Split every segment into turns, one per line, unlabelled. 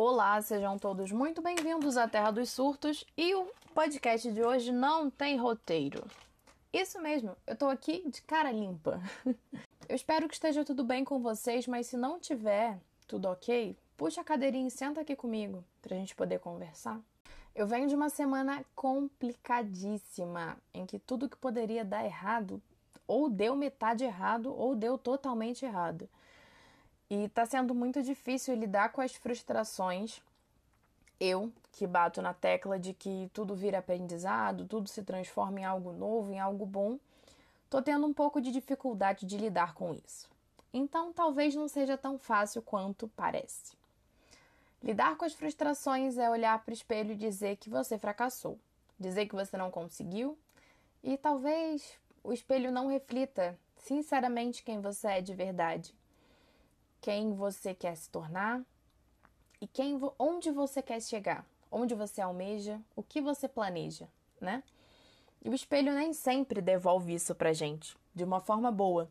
Olá, sejam todos muito bem-vindos à Terra dos Surtos e o podcast de hoje não tem roteiro. Isso mesmo, eu tô aqui de cara limpa. Eu espero que esteja tudo bem com vocês, mas se não tiver tudo ok, puxa a cadeirinha e senta aqui comigo pra gente poder conversar. Eu venho de uma semana complicadíssima, em que tudo que poderia dar errado, ou deu metade errado, ou deu totalmente errado. E tá sendo muito difícil lidar com as frustrações. Eu, que bato na tecla de que tudo vira aprendizado, tudo se transforma em algo novo, em algo bom, tô tendo um pouco de dificuldade de lidar com isso. Então, talvez não seja tão fácil quanto parece. Lidar com as frustrações é olhar para o espelho e dizer que você fracassou, dizer que você não conseguiu, e talvez o espelho não reflita sinceramente quem você é de verdade quem você quer se tornar e quem, onde você quer chegar, onde você almeja, o que você planeja, né? E o espelho nem sempre devolve isso pra gente, de uma forma boa.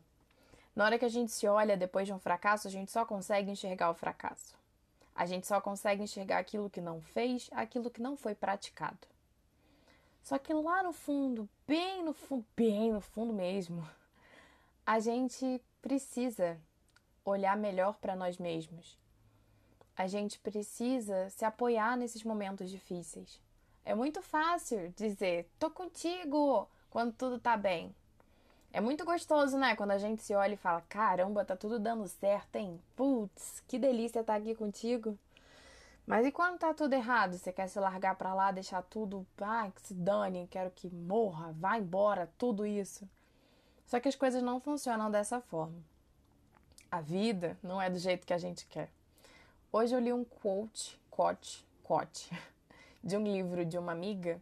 Na hora que a gente se olha depois de um fracasso, a gente só consegue enxergar o fracasso. A gente só consegue enxergar aquilo que não fez, aquilo que não foi praticado. Só que lá no fundo, bem no fundo, bem no fundo mesmo, a gente precisa olhar melhor para nós mesmos. A gente precisa se apoiar nesses momentos difíceis. É muito fácil dizer, tô contigo, quando tudo tá bem. É muito gostoso, né? Quando a gente se olha e fala, caramba, tá tudo dando certo, hein? Putz, que delícia estar tá aqui contigo. Mas e quando tá tudo errado? Você quer se largar para lá, deixar tudo, ah, que se dane, quero que morra, vá embora, tudo isso. Só que as coisas não funcionam dessa forma. A vida não é do jeito que a gente quer. Hoje eu li um quote, quote, quote, de um livro de uma amiga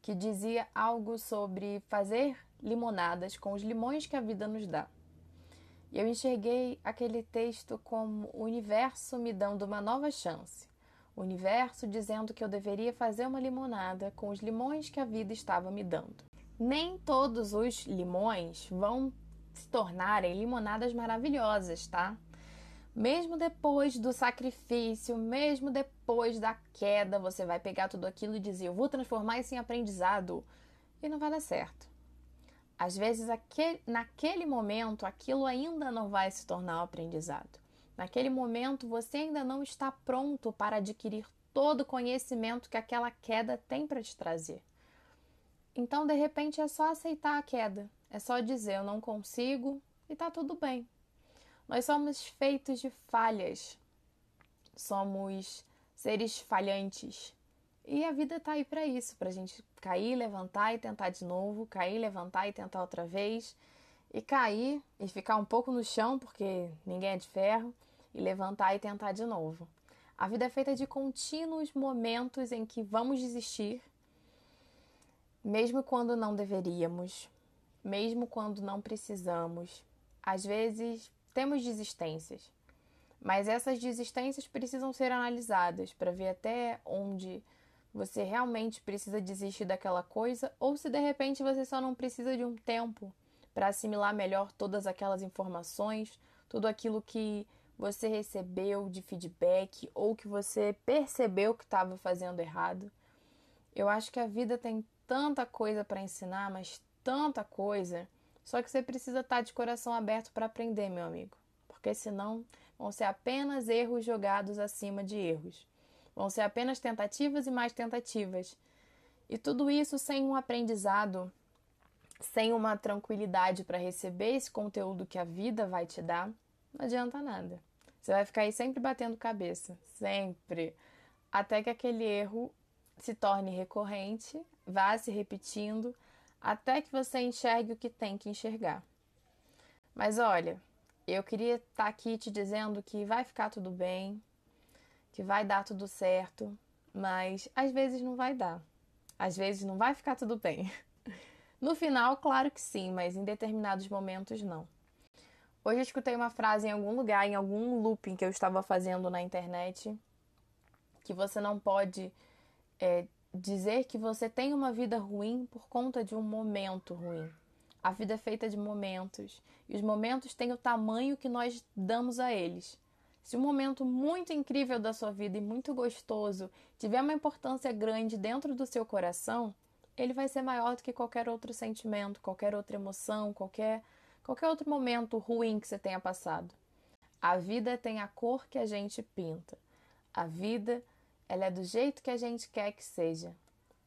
que dizia algo sobre fazer limonadas com os limões que a vida nos dá. E eu enxerguei aquele texto como o universo me dando uma nova chance. O universo dizendo que eu deveria fazer uma limonada com os limões que a vida estava me dando. Nem todos os limões vão se tornarem limonadas maravilhosas, tá? Mesmo depois do sacrifício, mesmo depois da queda, você vai pegar tudo aquilo e dizer: Eu vou transformar isso em aprendizado. E não vai dar certo. Às vezes, aquele, naquele momento, aquilo ainda não vai se tornar um aprendizado. Naquele momento, você ainda não está pronto para adquirir todo o conhecimento que aquela queda tem para te trazer. Então, de repente, é só aceitar a queda, é só dizer eu não consigo e tá tudo bem. Nós somos feitos de falhas. Somos seres falhantes. E a vida tá aí para isso, pra gente cair, levantar e tentar de novo, cair, levantar e tentar outra vez, e cair e ficar um pouco no chão, porque ninguém é de ferro, e levantar e tentar de novo. A vida é feita de contínuos momentos em que vamos desistir, mesmo quando não deveríamos, mesmo quando não precisamos. Às vezes temos desistências, mas essas desistências precisam ser analisadas para ver até onde você realmente precisa desistir daquela coisa ou se de repente você só não precisa de um tempo para assimilar melhor todas aquelas informações, tudo aquilo que você recebeu de feedback ou que você percebeu que estava fazendo errado. Eu acho que a vida tem tanta coisa para ensinar, mas tanta coisa. Só que você precisa estar tá de coração aberto para aprender, meu amigo. Porque senão vão ser apenas erros jogados acima de erros. Vão ser apenas tentativas e mais tentativas. E tudo isso sem um aprendizado, sem uma tranquilidade para receber esse conteúdo que a vida vai te dar, não adianta nada. Você vai ficar aí sempre batendo cabeça, sempre, até que aquele erro se torne recorrente, vá se repetindo, até que você enxergue o que tem que enxergar. Mas olha, eu queria estar tá aqui te dizendo que vai ficar tudo bem, que vai dar tudo certo, mas às vezes não vai dar. Às vezes não vai ficar tudo bem. No final, claro que sim, mas em determinados momentos não. Hoje eu escutei uma frase em algum lugar, em algum looping que eu estava fazendo na internet, que você não pode é, dizer que você tem uma vida ruim por conta de um momento ruim. A vida é feita de momentos e os momentos têm o tamanho que nós damos a eles. Se um momento muito incrível da sua vida e muito gostoso tiver uma importância grande dentro do seu coração, ele vai ser maior do que qualquer outro sentimento, qualquer outra emoção, qualquer, qualquer outro momento ruim que você tenha passado. A vida tem a cor que a gente pinta. A vida, ela é do jeito que a gente quer que seja.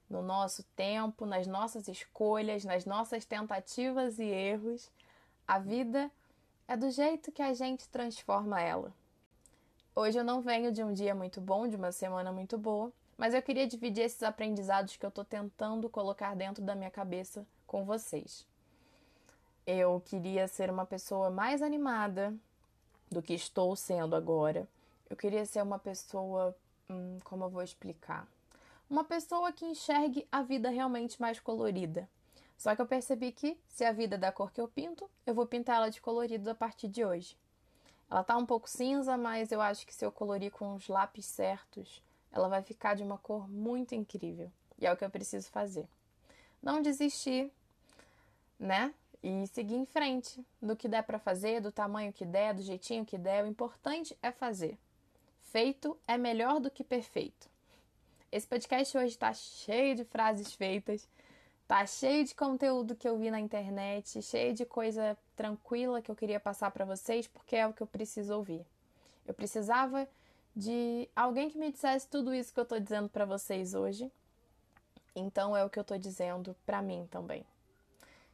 No nosso tempo, nas nossas escolhas, nas nossas tentativas e erros, a vida é do jeito que a gente transforma ela. Hoje eu não venho de um dia muito bom, de uma semana muito boa, mas eu queria dividir esses aprendizados que eu estou tentando colocar dentro da minha cabeça com vocês. Eu queria ser uma pessoa mais animada do que estou sendo agora. Eu queria ser uma pessoa. Hum, como eu vou explicar? Uma pessoa que enxergue a vida realmente mais colorida. Só que eu percebi que, se a vida é da cor que eu pinto, eu vou pintar ela de colorido a partir de hoje. Ela tá um pouco cinza, mas eu acho que se eu colorir com os lápis certos, ela vai ficar de uma cor muito incrível. E é o que eu preciso fazer. Não desistir, né? E seguir em frente do que der para fazer, do tamanho que der, do jeitinho que der. O importante é fazer. Feito é melhor do que perfeito. Esse podcast hoje está cheio de frases feitas, tá cheio de conteúdo que eu vi na internet, cheio de coisa tranquila que eu queria passar para vocês, porque é o que eu preciso ouvir. Eu precisava de alguém que me dissesse tudo isso que eu tô dizendo para vocês hoje. Então é o que eu tô dizendo para mim também.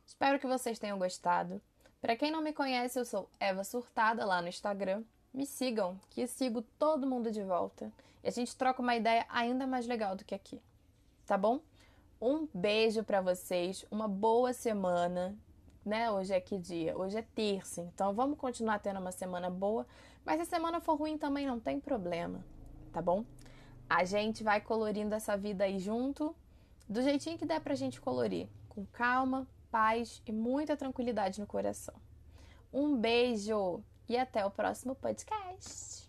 Espero que vocês tenham gostado. Para quem não me conhece, eu sou Eva Surtada lá no Instagram. Me sigam, que eu sigo todo mundo de volta. E a gente troca uma ideia ainda mais legal do que aqui. Tá bom? Um beijo para vocês, uma boa semana, né? Hoje é que dia? Hoje é terça, então vamos continuar tendo uma semana boa. Mas se a semana for ruim também não tem problema, tá bom? A gente vai colorindo essa vida aí junto, do jeitinho que der pra gente colorir, com calma, paz e muita tranquilidade no coração. Um beijo e até o próximo podcast.